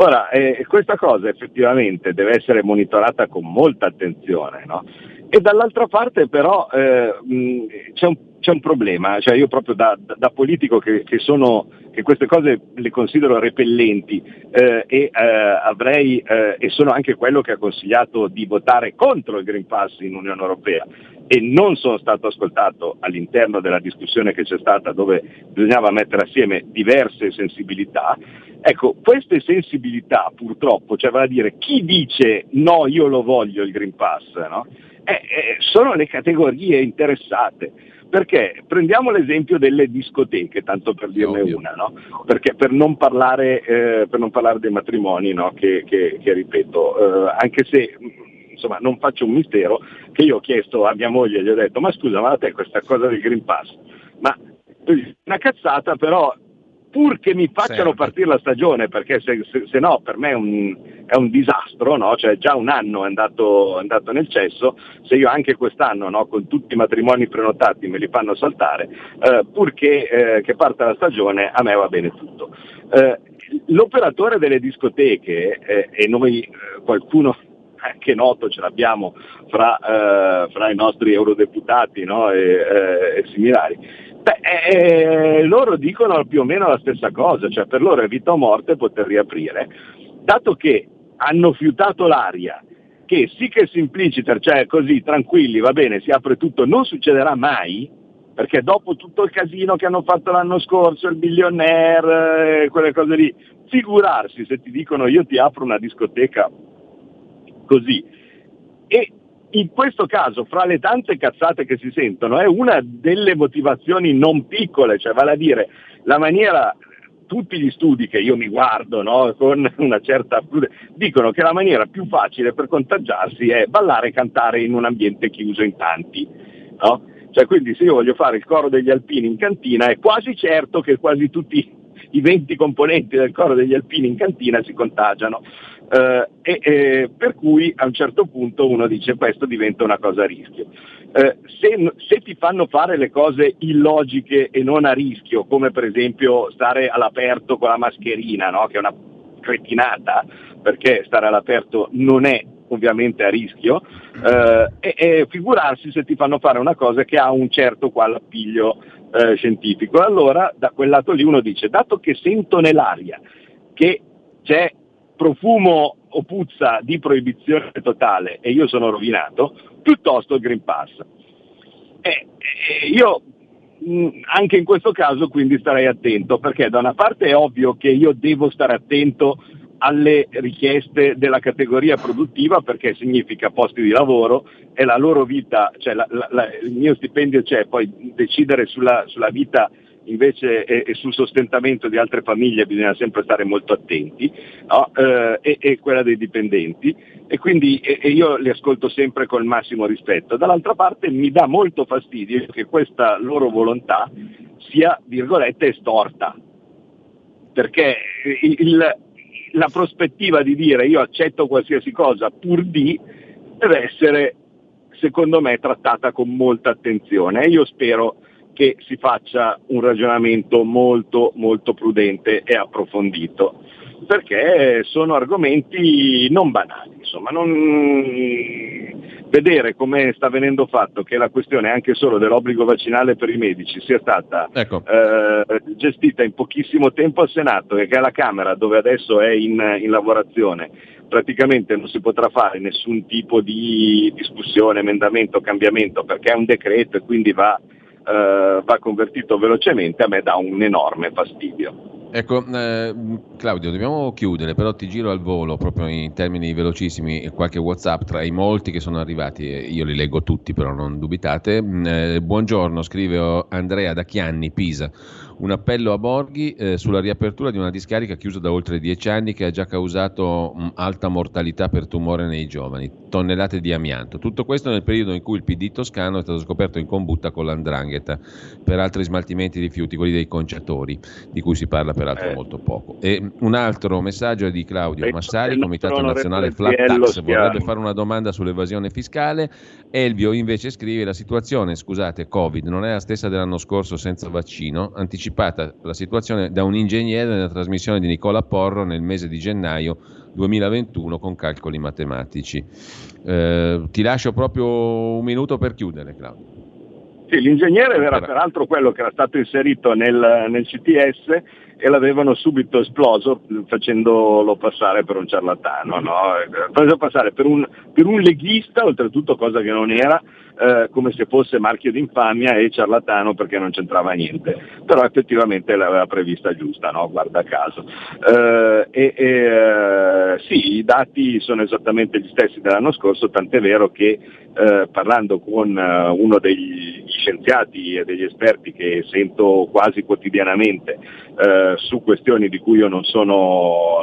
Speaker 4: Ora, eh, questa cosa effettivamente deve essere monitorata con molta attenzione, no? E dall'altra parte però eh, mh, c'è, un, c'è, un, problema, cioè io proprio da, da, politico che, che, sono, che, queste cose le considero repellenti eh, e, eh, avrei, eh, e sono anche quello che ha consigliato di votare contro il Green Pass in Unione Europea e non sono stato ascoltato all'interno della discussione che c'è stata dove bisognava mettere assieme diverse sensibilità, ecco queste sensibilità purtroppo, cioè vale a dire chi dice no io lo voglio il Green Pass, no? eh, eh, sono le categorie interessate. Perché prendiamo l'esempio delle discoteche, tanto per dirne Ovvio. una, no? Perché per non parlare, eh, per non parlare dei matrimoni, no? che, che, che, ripeto, eh, anche se insomma non faccio un mistero, che io ho chiesto a mia moglie, gli ho detto ma scusa ma a te questa cosa del Green Pass, ma una cazzata però pur che mi facciano Serve. partire la stagione, perché se, se, se, no per me è un, è un disastro, no? cioè già un anno è andato, è andato nel cesso, se io anche quest'anno no, con tutti i matrimoni prenotati me li fanno saltare, eh, pur che, eh, che, parta la stagione a me va bene tutto. Eh, l'operatore delle discoteche, eh, e noi eh, qualcuno anche noto ce l'abbiamo fra, eh, fra i nostri eurodeputati no? e, e similari, Beh, eh, loro dicono più o meno la stessa cosa, cioè per loro è vita o morte poter riaprire, dato che hanno fiutato l'aria, che sì che simpliciter, cioè così tranquilli, va bene, si apre tutto, non succederà mai, perché dopo tutto il casino che hanno fatto l'anno scorso, il billionaire, eh, quelle cose lì, figurarsi se ti dicono io ti apro una discoteca così. E in questo caso, fra le tante cazzate che si sentono, è una delle motivazioni non piccole, cioè vale a dire la maniera, tutti gli studi che io mi guardo no, con una certa dicono che la maniera più facile per contagiarsi è ballare e cantare in un ambiente chiuso in tanti. No? Cioè, quindi se io voglio fare il coro degli alpini in cantina è quasi certo che quasi tutti i 20 componenti del coro degli alpini in cantina si contagiano. Eh, e, e, per cui a un certo punto uno dice questo diventa una cosa a rischio. Eh, se, se, ti fanno fare le cose illogiche e non a rischio, come per esempio stare all'aperto con la mascherina, no? che è una cretinata, perché stare all'aperto non è ovviamente a rischio, eh, e, e, figurarsi se ti fanno fare una cosa che ha un certo qual appiglio eh, scientifico. Allora da quel lato lì uno dice, dato che sento nell'aria che c'è profumo o puzza di proibizione totale e io sono rovinato, piuttosto il Green Pass. E, e io mh, anche in questo caso quindi starei attento, perché da una parte è ovvio che io devo stare attento alle richieste della categoria produttiva perché significa posti di lavoro e la loro vita, cioè la, la, la, il mio stipendio c'è, poi decidere sulla, sulla vita invece e, e, sul sostentamento di altre famiglie bisogna sempre stare molto attenti, no? eh, e, e, quella dei dipendenti, e quindi e, io li ascolto sempre con il massimo rispetto. Dall'altra parte mi dà molto fastidio che questa loro volontà sia, virgolette, estorta, perché il, la prospettiva di dire io accetto qualsiasi cosa pur di deve essere secondo me trattata con molta attenzione io spero che si faccia un ragionamento molto molto prudente e approfondito perché sono argomenti non banali, insomma, non... vedere come sta venendo fatto che la questione anche solo dell'obbligo vaccinale per i medici sia stata ecco. eh, gestita in pochissimo tempo al Senato e che alla Camera, dove adesso è in, in lavorazione, praticamente non si potrà fare nessun tipo di discussione, emendamento, cambiamento perché è un decreto e quindi va eh, va convertito velocemente a me dà un enorme fastidio.
Speaker 3: Ecco, eh, Claudio, dobbiamo chiudere, però ti giro al volo proprio in termini velocissimi qualche WhatsApp tra i molti che sono arrivati, io li leggo tutti, però non dubitate. Mm, eh, buongiorno, scrive Andrea da Chianni, Pisa un appello a Borghi eh, sulla riapertura di una discarica chiusa da oltre dieci anni che ha già causato mh, alta mortalità per tumore nei giovani, tonnellate di amianto. Tutto questo nel periodo in cui il PD toscano è stato scoperto in combutta con l'andrangheta per altri smaltimenti di rifiuti, quelli dei conciatori, di cui si parla peraltro eh. molto poco. E un altro messaggio è di Claudio Massari, Comitato Nazionale Flat Tax, vorrebbe fare una domanda sull'evasione fiscale. Elvio invece scrive la situazione, scusate, Covid non è la stessa dell'anno scorso senza vaccino, anticipato anticipata la situazione da un ingegnere nella trasmissione di Nicola Porro nel mese di gennaio 2021 con calcoli matematici. Eh, ti lascio proprio un minuto per chiudere, Claudio.
Speaker 4: Sì, l'ingegnere era peraltro quello che era stato inserito nel, nel CTS e l'avevano subito esploso facendolo passare per un ciarlatano, no? facendolo passare per un, per un leghista, oltretutto cosa che non era, eh, come se fosse marchio d'infamia e ciarlatano perché non c'entrava niente, però effettivamente l'aveva prevista giusta, no? guarda caso. Eh, e, e, eh, sì, i dati sono esattamente gli stessi dell'anno scorso, tant'è vero che eh, parlando con eh, uno degli scienziati e degli esperti che sento quasi quotidianamente su questioni di cui io non sono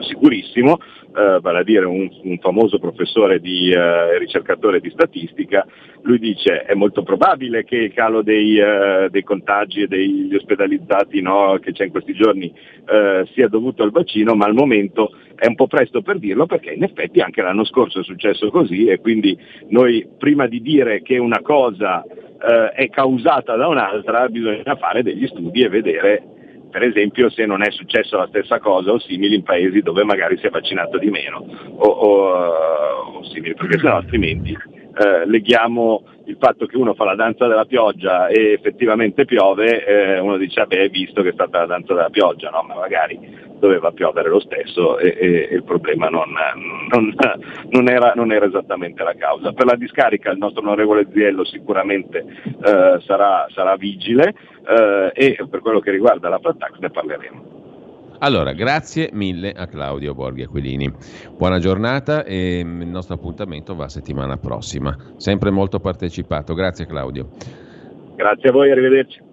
Speaker 4: sicurissimo, eh, vale a dire un, un famoso professore di eh, ricercatore di statistica, lui dice è molto probabile che il calo dei, eh, dei contagi e degli ospedalizzati no, che c'è in questi giorni eh, sia dovuto al vaccino, ma al momento è un po' presto per dirlo perché in effetti anche l'anno scorso è successo così e quindi noi prima di dire che una cosa eh, è causata da un'altra bisogna fare degli studi e vedere per esempio se non è successo la stessa cosa o simili in paesi dove magari si è vaccinato di meno o, o, o simili, perché sennò altrimenti eh, leghiamo il fatto che uno fa la danza della pioggia e effettivamente piove, eh, uno dice vabbè visto che è stata la danza della pioggia, no? ma magari doveva piovere lo stesso e, e, e il problema non, non, non, era, non, era, esattamente la causa. Per la discarica il nostro onorevole Ziello sicuramente eh, sarà, sarà, vigile eh, e per quello che riguarda la flat tax ne parleremo.
Speaker 3: Allora, grazie mille a Claudio Borghi Aquilini. Buona giornata e il nostro appuntamento va settimana prossima. Sempre molto partecipato. Grazie Claudio.
Speaker 4: Grazie a voi, arrivederci.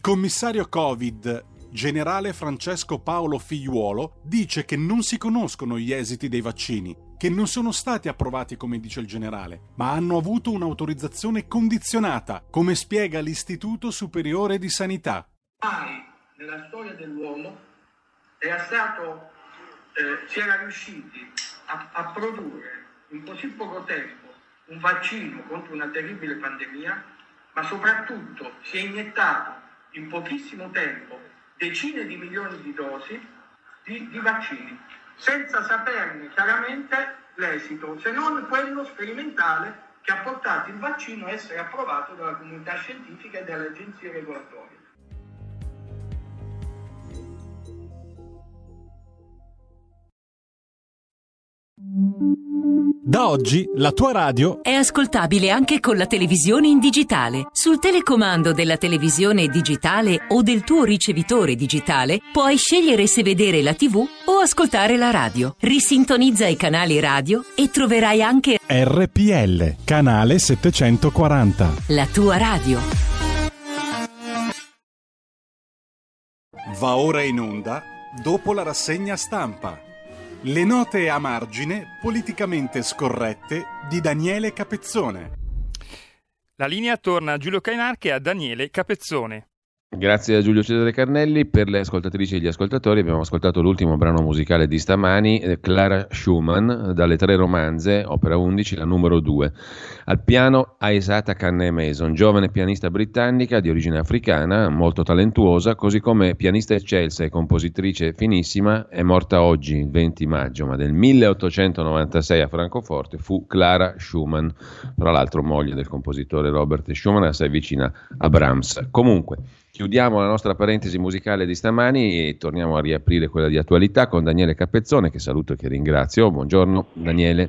Speaker 1: Commissario Covid, generale Francesco Paolo Figliuolo, dice che non si conoscono gli esiti dei vaccini, che non sono stati approvati come dice il generale, ma hanno avuto un'autorizzazione condizionata, come spiega l'Istituto Superiore di Sanità.
Speaker 7: Mai nella storia dell'uomo era stato, eh, si era riusciti a, a produrre in così poco tempo un vaccino contro una terribile pandemia, ma soprattutto si è iniettato in pochissimo tempo decine di milioni di dosi di, di vaccini, senza saperne chiaramente l'esito, se non quello sperimentale che ha portato il vaccino a essere approvato dalla comunità scientifica e dalle agenzie regolatorie.
Speaker 1: Da oggi la tua radio
Speaker 8: è ascoltabile anche con la televisione in digitale. Sul telecomando della televisione digitale o del tuo ricevitore digitale puoi scegliere se vedere la TV o ascoltare la radio. Risintonizza i canali radio e troverai anche
Speaker 1: RPL, canale 740.
Speaker 8: La tua radio.
Speaker 1: Va ora in onda dopo la rassegna stampa. Le note a margine politicamente scorrette di Daniele Capezzone.
Speaker 2: La linea torna a Giulio Cainarca e a Daniele Capezzone.
Speaker 3: Grazie a Giulio Cesare Carnelli. Per le ascoltatrici e gli ascoltatori abbiamo ascoltato l'ultimo brano musicale di stamani, eh, Clara Schumann, dalle tre romanze, opera 11, la numero 2. Al piano Aesata Canne Mason, giovane pianista britannica di origine africana, molto talentuosa, così come pianista eccelsa e compositrice finissima, è morta oggi, il 20 maggio, ma del 1896 a Francoforte fu Clara Schumann, tra l'altro moglie del compositore Robert Schumann, assai vicina a Brahms. Comunque, Chiudiamo la nostra parentesi musicale di stamani e torniamo a riaprire quella di attualità con Daniele Capezzone, che saluto e che ringrazio. Buongiorno Daniele.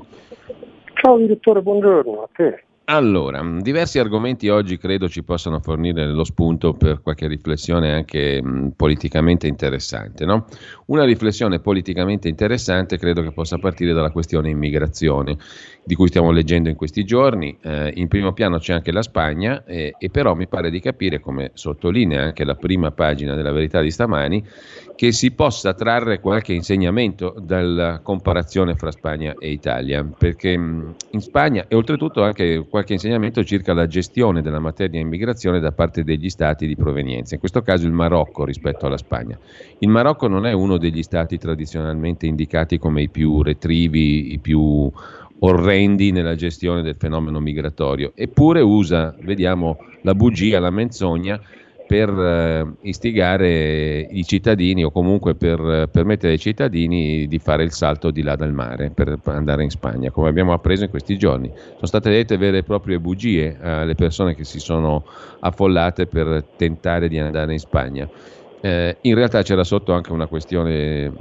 Speaker 9: Ciao direttore, buongiorno a te.
Speaker 3: Allora, diversi argomenti oggi credo ci possano fornire lo spunto per qualche riflessione anche mh, politicamente interessante. No? Una riflessione politicamente interessante credo che possa partire dalla questione immigrazione, di cui stiamo leggendo in questi giorni. Eh, in primo piano c'è anche la Spagna eh, e però mi pare di capire, come sottolinea anche la prima pagina della verità di stamani, che si possa trarre qualche insegnamento dalla comparazione fra Spagna e Italia, perché in Spagna e oltretutto anche qualche insegnamento circa la gestione della materia immigrazione da parte degli stati di provenienza, in questo caso il Marocco rispetto alla Spagna. Il Marocco non è uno degli stati tradizionalmente indicati come i più retrivi, i più orrendi nella gestione del fenomeno migratorio, eppure usa, vediamo, la bugia, la menzogna per eh, istigare i cittadini o comunque per eh, permettere ai cittadini di fare il salto di là dal mare per andare in Spagna, come abbiamo appreso in questi giorni. Sono state dette vere e proprie bugie alle persone che si sono affollate per tentare di andare in Spagna. Eh, in realtà c'era sotto anche una questione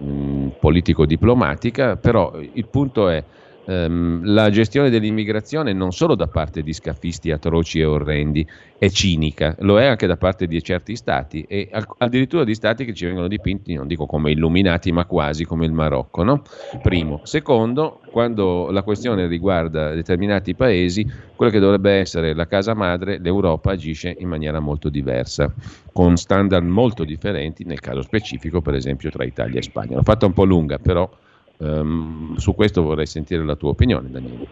Speaker 3: politico-diplomatica, però il punto è la gestione dell'immigrazione non solo da parte di scafisti atroci e orrendi è cinica, lo è anche da parte di certi stati e addirittura di stati che ci vengono dipinti, non dico come illuminati, ma quasi come il Marocco. No? Primo. Secondo, quando la questione riguarda determinati paesi, quello che dovrebbe essere la casa madre, l'Europa agisce in maniera molto diversa, con standard molto differenti, nel caso specifico, per esempio, tra Italia e Spagna. L'ho fatta un po' lunga, però Um, su questo vorrei sentire la tua opinione, Daniele.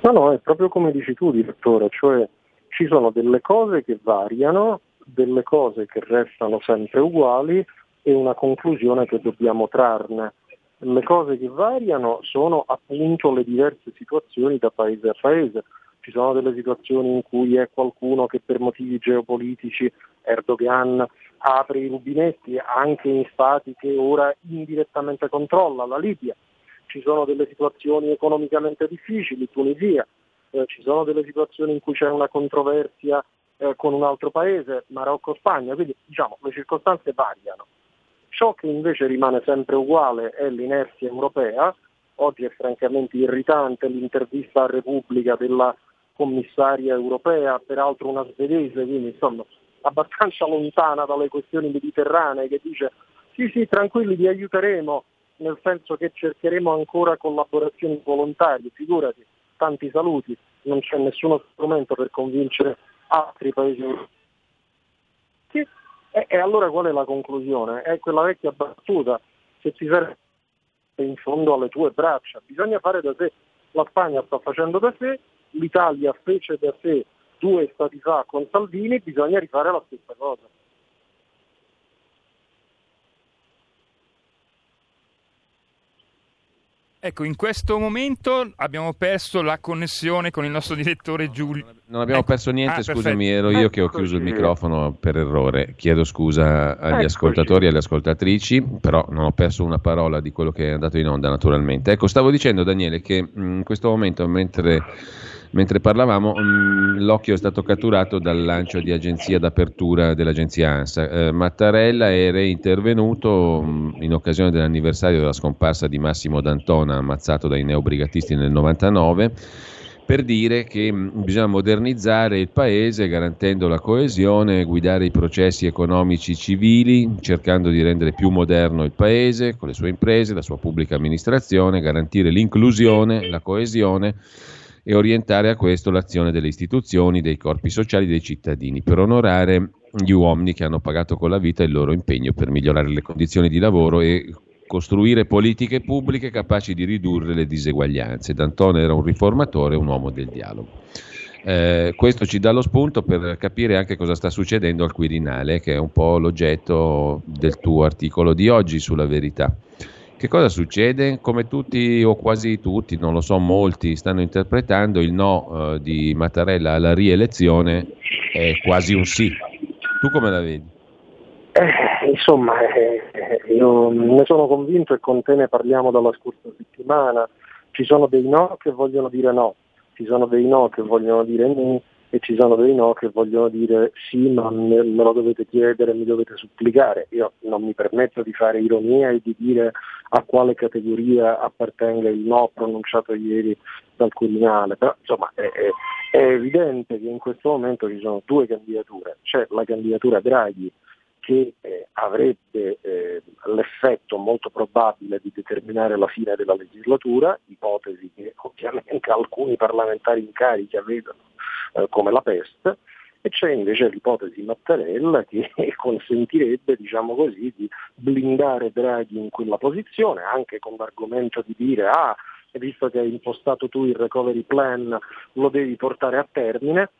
Speaker 9: No, no, è proprio come dici tu, direttore, cioè ci sono delle cose che variano, delle cose che restano sempre uguali e una conclusione che dobbiamo trarne. Le cose che variano sono appunto le diverse situazioni da paese a paese. Ci sono delle situazioni in cui è qualcuno che per motivi geopolitici, Erdogan, apre i rubinetti anche in stati che ora indirettamente controlla, la Libia. Ci sono delle situazioni economicamente difficili, Tunisia, eh, ci sono delle situazioni in cui c'è una controversia eh, con un altro paese, Marocco, Spagna, quindi diciamo le circostanze variano. Ciò che invece rimane sempre uguale è l'inerzia europea. Oggi è francamente irritante l'intervista a Repubblica della commissaria europea, peraltro una svedese, quindi insomma abbastanza lontana dalle questioni mediterranee, che dice sì sì tranquilli vi aiuteremo, nel senso che cercheremo ancora collaborazioni volontarie, figurati, tanti saluti, non c'è nessuno strumento per convincere altri paesi europei. E, e, allora qual è la conclusione? È quella vecchia battuta, se ti serve in fondo alle tue braccia, bisogna fare da sé. La Spagna sta facendo da sé, l'Italia fece da sé due stati fa con Salvini, bisogna rifare la stessa cosa.
Speaker 2: Ecco, in questo momento abbiamo perso la connessione con il nostro direttore Giulio.
Speaker 3: Non abbiamo ecco. perso niente, ah, scusami, perfetto. ero io che ho chiuso il microfono per errore. Chiedo scusa agli Eccoci. ascoltatori e alle ascoltatrici, però non ho perso una parola di quello che è andato in onda naturalmente. Ecco, stavo dicendo Daniele che in questo momento, mentre Mentre parlavamo, mh, mm, l'occhio è stato catturato dal lancio di agenzia d'apertura dell'agenzia ANSA. Eh, Mattarella era intervenuto mh, mm, in occasione dell'anniversario della scomparsa di Massimo D'Antona, ammazzato dai neobrigatisti nel 99 per dire che mm, bisogna modernizzare il paese garantendo la coesione, guidare i processi economici civili, cercando di rendere più moderno il paese con le sue imprese, la sua pubblica amministrazione, garantire l'inclusione, la coesione e orientare a questo l'azione delle istituzioni, dei corpi sociali, dei cittadini, per onorare gli uomini che hanno pagato con la vita il loro impegno per migliorare le condizioni di lavoro e costruire politiche pubbliche capaci di ridurre le diseguaglianze. D'Antone era un riformatore, un uomo del dialogo. Eh, questo ci dà lo spunto per capire anche cosa sta succedendo al Quirinale, che è un po' l'oggetto del tuo articolo di oggi sulla verità. Che cosa succede? Come tutti o quasi tutti, non lo so, molti stanno interpretando il no eh, di Mattarella alla rielezione è quasi un sì. Tu come la vedi?
Speaker 9: Eh, insomma, eh, io ne sono convinto e con te ne parliamo dalla scorsa settimana. Ci sono dei no che vogliono dire no, ci sono dei no che vogliono dire no e ci sono dei no che vogliono dire sì ma me, lo dovete chiedere, mi dovete supplicare. Io non mi permetto di fare ironia e di dire a quale categoria appartenga il no pronunciato ieri dal Quirinale, però insomma è, è, è evidente che in questo momento ci sono due candidature, c'è la candidatura Draghi che eh, avrebbe eh, l'effetto molto probabile di determinare la fine della legislatura, ipotesi che ovviamente alcuni parlamentari in carica vedono eh, come la peste, e c'è invece l'ipotesi Mattarella che consentirebbe, diciamo così, di blindare Draghi in quella posizione, anche con l'argomento di dire ah, visto che hai impostato tu il recovery plan lo devi portare a termine,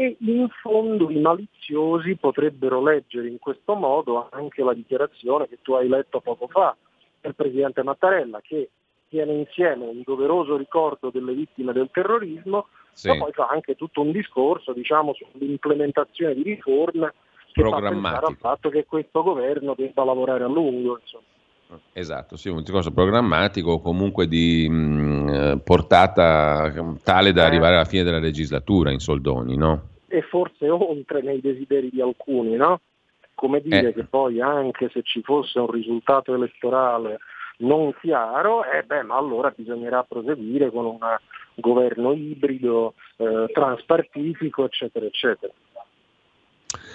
Speaker 9: e in fondo i maliziosi potrebbero leggere in questo modo anche la dichiarazione che tu hai letto poco fa del Presidente Mattarella che tiene insieme un doveroso ricordo delle vittime del terrorismo, sì. ma poi fa anche tutto un discorso diciamo, sull'implementazione di riforme che fa pensare al fatto che questo governo debba lavorare a lungo. Insomma.
Speaker 3: Esatto, sì, un discorso programmatico o comunque di mh, eh, portata tale da eh. arrivare alla fine della legislatura in soldoni, no?
Speaker 9: E forse oltre nei desideri di alcuni, no? Come dire eh. che poi anche se ci fosse un risultato elettorale non chiaro, eh beh, ma allora bisognerà proseguire con un governo ibrido, eh, transpartitico, eccetera, eccetera.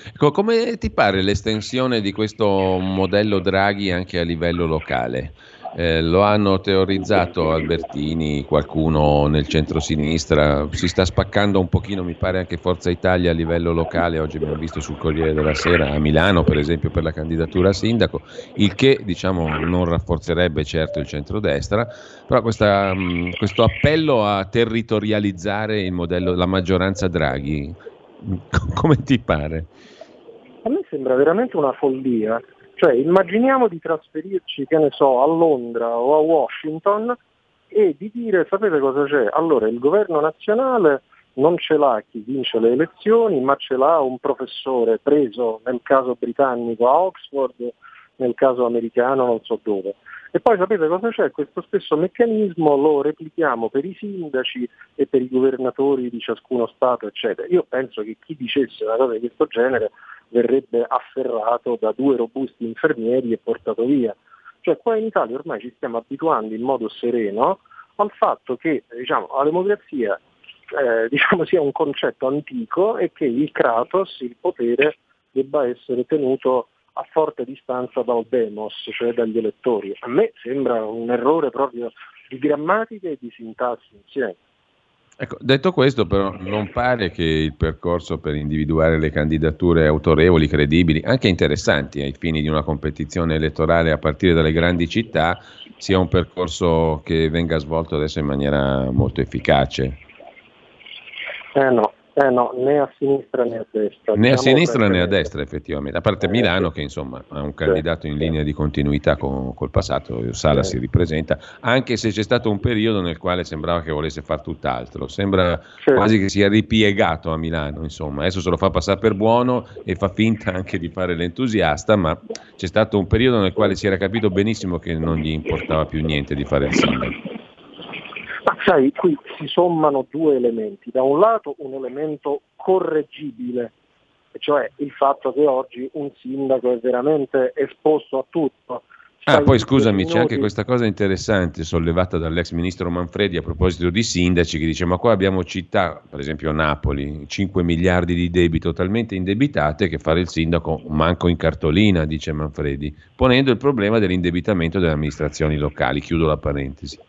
Speaker 3: Ecco, come ti pare l'estensione di questo modello Draghi anche a livello locale? Eh, lo hanno teorizzato Albertini, qualcuno nel centro-sinistra, si sta spaccando un pochino, mi pare anche Forza Italia a livello locale, oggi abbiamo visto sul Corriere della Sera a Milano per esempio per la candidatura a sindaco, il che diciamo non rafforzerebbe certo il centrodestra, però questa, questo appello a territorializzare modello, la maggioranza Draghi, come ti pare?
Speaker 9: A me sembra veramente una follia. Cioè, immaginiamo di trasferirci, che ne so, a Londra o a Washington e di dire, sapete cosa c'è? Allora, il governo nazionale non ce l'ha chi vince le elezioni, ma ce l'ha un professore preso nel caso britannico a Oxford, nel caso americano non so dove. E poi sapete cosa c'è? Questo stesso meccanismo lo replichiamo per i sindaci e per i governatori di ciascuno Stato, eccetera. Io penso che chi dicesse una cosa di questo genere verrebbe afferrato da due robusti infermieri e portato via. Cioè qua in Italia ormai ci stiamo abituando in modo sereno al fatto che diciamo, la democrazia eh, diciamo, sia un concetto antico e che il Kratos, il potere, debba essere tenuto a forte distanza dal demos, cioè dagli elettori. A me sembra un errore proprio di grammatica e di sintassi insieme.
Speaker 3: Ecco, detto questo, però, non pare che il percorso per individuare le candidature autorevoli, credibili, anche interessanti ai fini di una competizione elettorale a partire dalle grandi città, sia un percorso che venga svolto adesso in maniera molto efficace.
Speaker 9: Eh no, eh no, né a sinistra né a destra.
Speaker 3: Né a diciamo sinistra né a destra, effettivamente. A parte eh, Milano, che insomma ha un candidato in linea di continuità con, col passato, Sala si ripresenta, anche se c'è stato un periodo nel quale sembrava che volesse fare tutt'altro. Sembra quasi che sia ripiegato a Milano, insomma. Adesso se lo fa passare per buono e fa finta anche di fare l'entusiasta, ma c'è stato un periodo nel quale si era capito benissimo che non gli importava più niente di fare il sindaco.
Speaker 9: Ma sai, qui si sommano due elementi. Da un lato un elemento correggibile, cioè il fatto che oggi un sindaco è veramente esposto a tutto.
Speaker 3: Ah, poi scusami, c'è anche questa cosa interessante sollevata dall'ex ministro Manfredi a proposito di sindaci che dice ma qua abbiamo città, per esempio Napoli, 5 miliardi di debito talmente indebitate che fare il sindaco manco in cartolina, dice Manfredi, ponendo il problema dell'indebitamento delle amministrazioni locali. Chiudo la parentesi.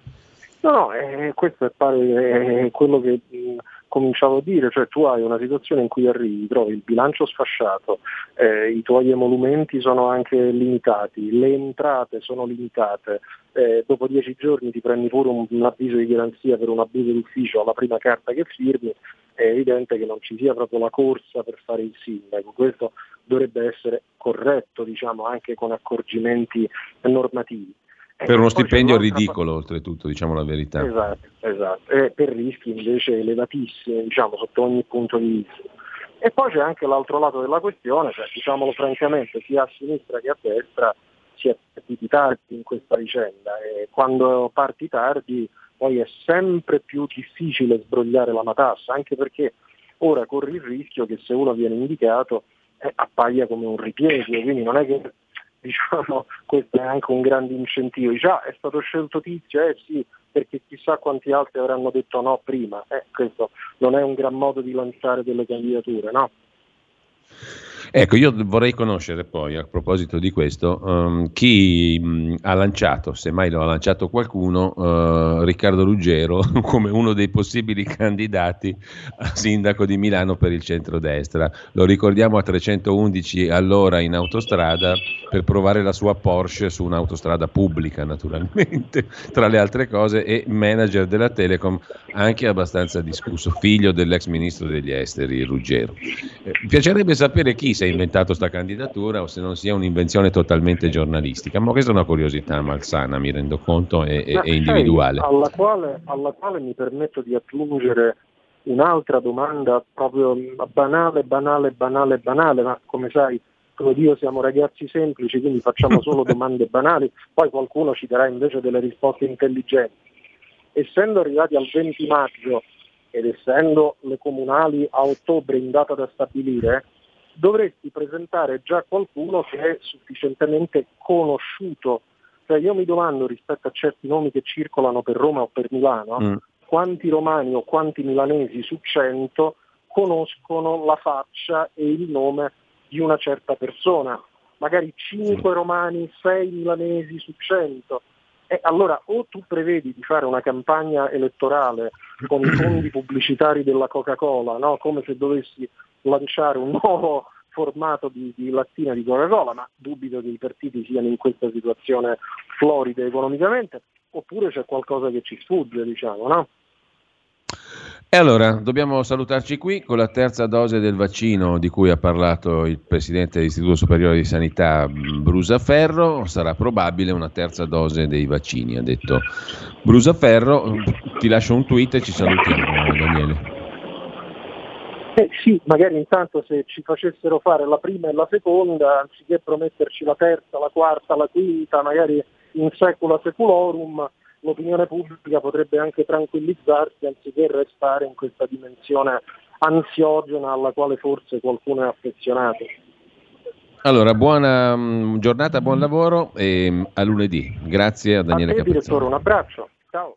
Speaker 9: No, no, eh, questo è, pare, è quello che mh, cominciavo a dire, cioè tu hai una situazione in cui arrivi, trovi il bilancio sfasciato, eh, i tuoi emolumenti sono anche limitati, le entrate sono limitate, eh, dopo dieci giorni ti prendi pure un, un, avviso di garanzia per un abuso d'ufficio alla prima carta che firmi, è evidente che non ci sia proprio la corsa per fare il sindaco, questo dovrebbe essere corretto diciamo, anche con accorgimenti normativi.
Speaker 3: Eh, per uno stipendio ridicolo, parte... oltretutto, diciamo la verità.
Speaker 9: Esatto, esatto. E per rischi invece elevatissimi, diciamo, sotto ogni punto di vista. E poi c'è anche l'altro lato della questione, cioè, diciamolo francamente, sia a sinistra che a destra si è partiti tardi in questa vicenda e quando parti tardi poi è sempre più difficile sbrogliare la matassa, anche perché ora corri il rischio che se uno viene indicato eh, appaia come un ripiego, quindi non è che diciamo, questo è anche un grande incentivo. Dice, ah, è stato scelto Tizio, eh sì, perché chissà quanti altri avranno detto no prima. Eh, questo non è un gran modo di lanciare delle candidature, no?
Speaker 3: Ecco, io vorrei conoscere poi, a proposito di questo, um, chi mh, ha lanciato, se mai lo ha lanciato qualcuno, uh, Riccardo Ruggero come uno dei possibili candidati a sindaco di Milano per il centrodestra. Lo ricordiamo a 311 all'ora in autostrada per provare la sua Porsche su un'autostrada pubblica, naturalmente, tra le altre cose, e manager della Telecom, anche abbastanza discusso, figlio dell'ex ministro degli esteri, Ruggero. Eh, piacerebbe sapere chi, si è inventato questa candidatura o se non sia un'invenzione totalmente giornalistica, ma questa è una curiosità malsana, mi rendo conto, e, e, e individuale.
Speaker 9: Alla quale, alla quale mi permetto di aggiungere un'altra domanda proprio banale, banale, banale, banale, ma come sai, come Dio siamo ragazzi semplici, quindi facciamo solo domande banali, poi qualcuno ci darà invece delle risposte intelligenti. Essendo arrivati al 20 maggio ed essendo le comunali a ottobre in data da stabilire, dovresti presentare già qualcuno che è sufficientemente conosciuto. Cioè io mi domando rispetto a certi nomi che circolano per Roma o per Milano, mm. quanti romani o quanti milanesi su 100 conoscono la faccia e il nome di una certa persona. Magari 5 romani, 6 milanesi su 100. E allora o tu prevedi di fare una campagna elettorale con i fondi pubblicitari della Coca-Cola, no? come se dovessi lanciare un nuovo formato di, di lattina di Coca-Cola, ma dubito che i partiti siano in questa situazione florida economicamente, oppure c'è qualcosa che ci sfugge, diciamo, no?
Speaker 3: E allora, dobbiamo salutarci qui con la terza dose del vaccino di cui ha parlato il Presidente dell'Istituto Superiore di Sanità Brusaferro. Sarà probabile una terza dose dei vaccini, ha detto Brusaferro. Ti lascio un tweet e ci salutiamo, Daniele.
Speaker 9: Eh sì, magari intanto se ci facessero fare la prima e la seconda, anziché prometterci la terza, la quarta, la quinta, magari in secula seculorum, l'opinione pubblica potrebbe anche tranquillizzarsi anziché restare in questa dimensione ansiogena alla quale forse qualcuno è affezionato.
Speaker 3: Allora, buona mm, giornata, buon lavoro e mm, a lunedì. Grazie a Daniele a te,
Speaker 9: Capezzone. direttore, un abbraccio. Ciao.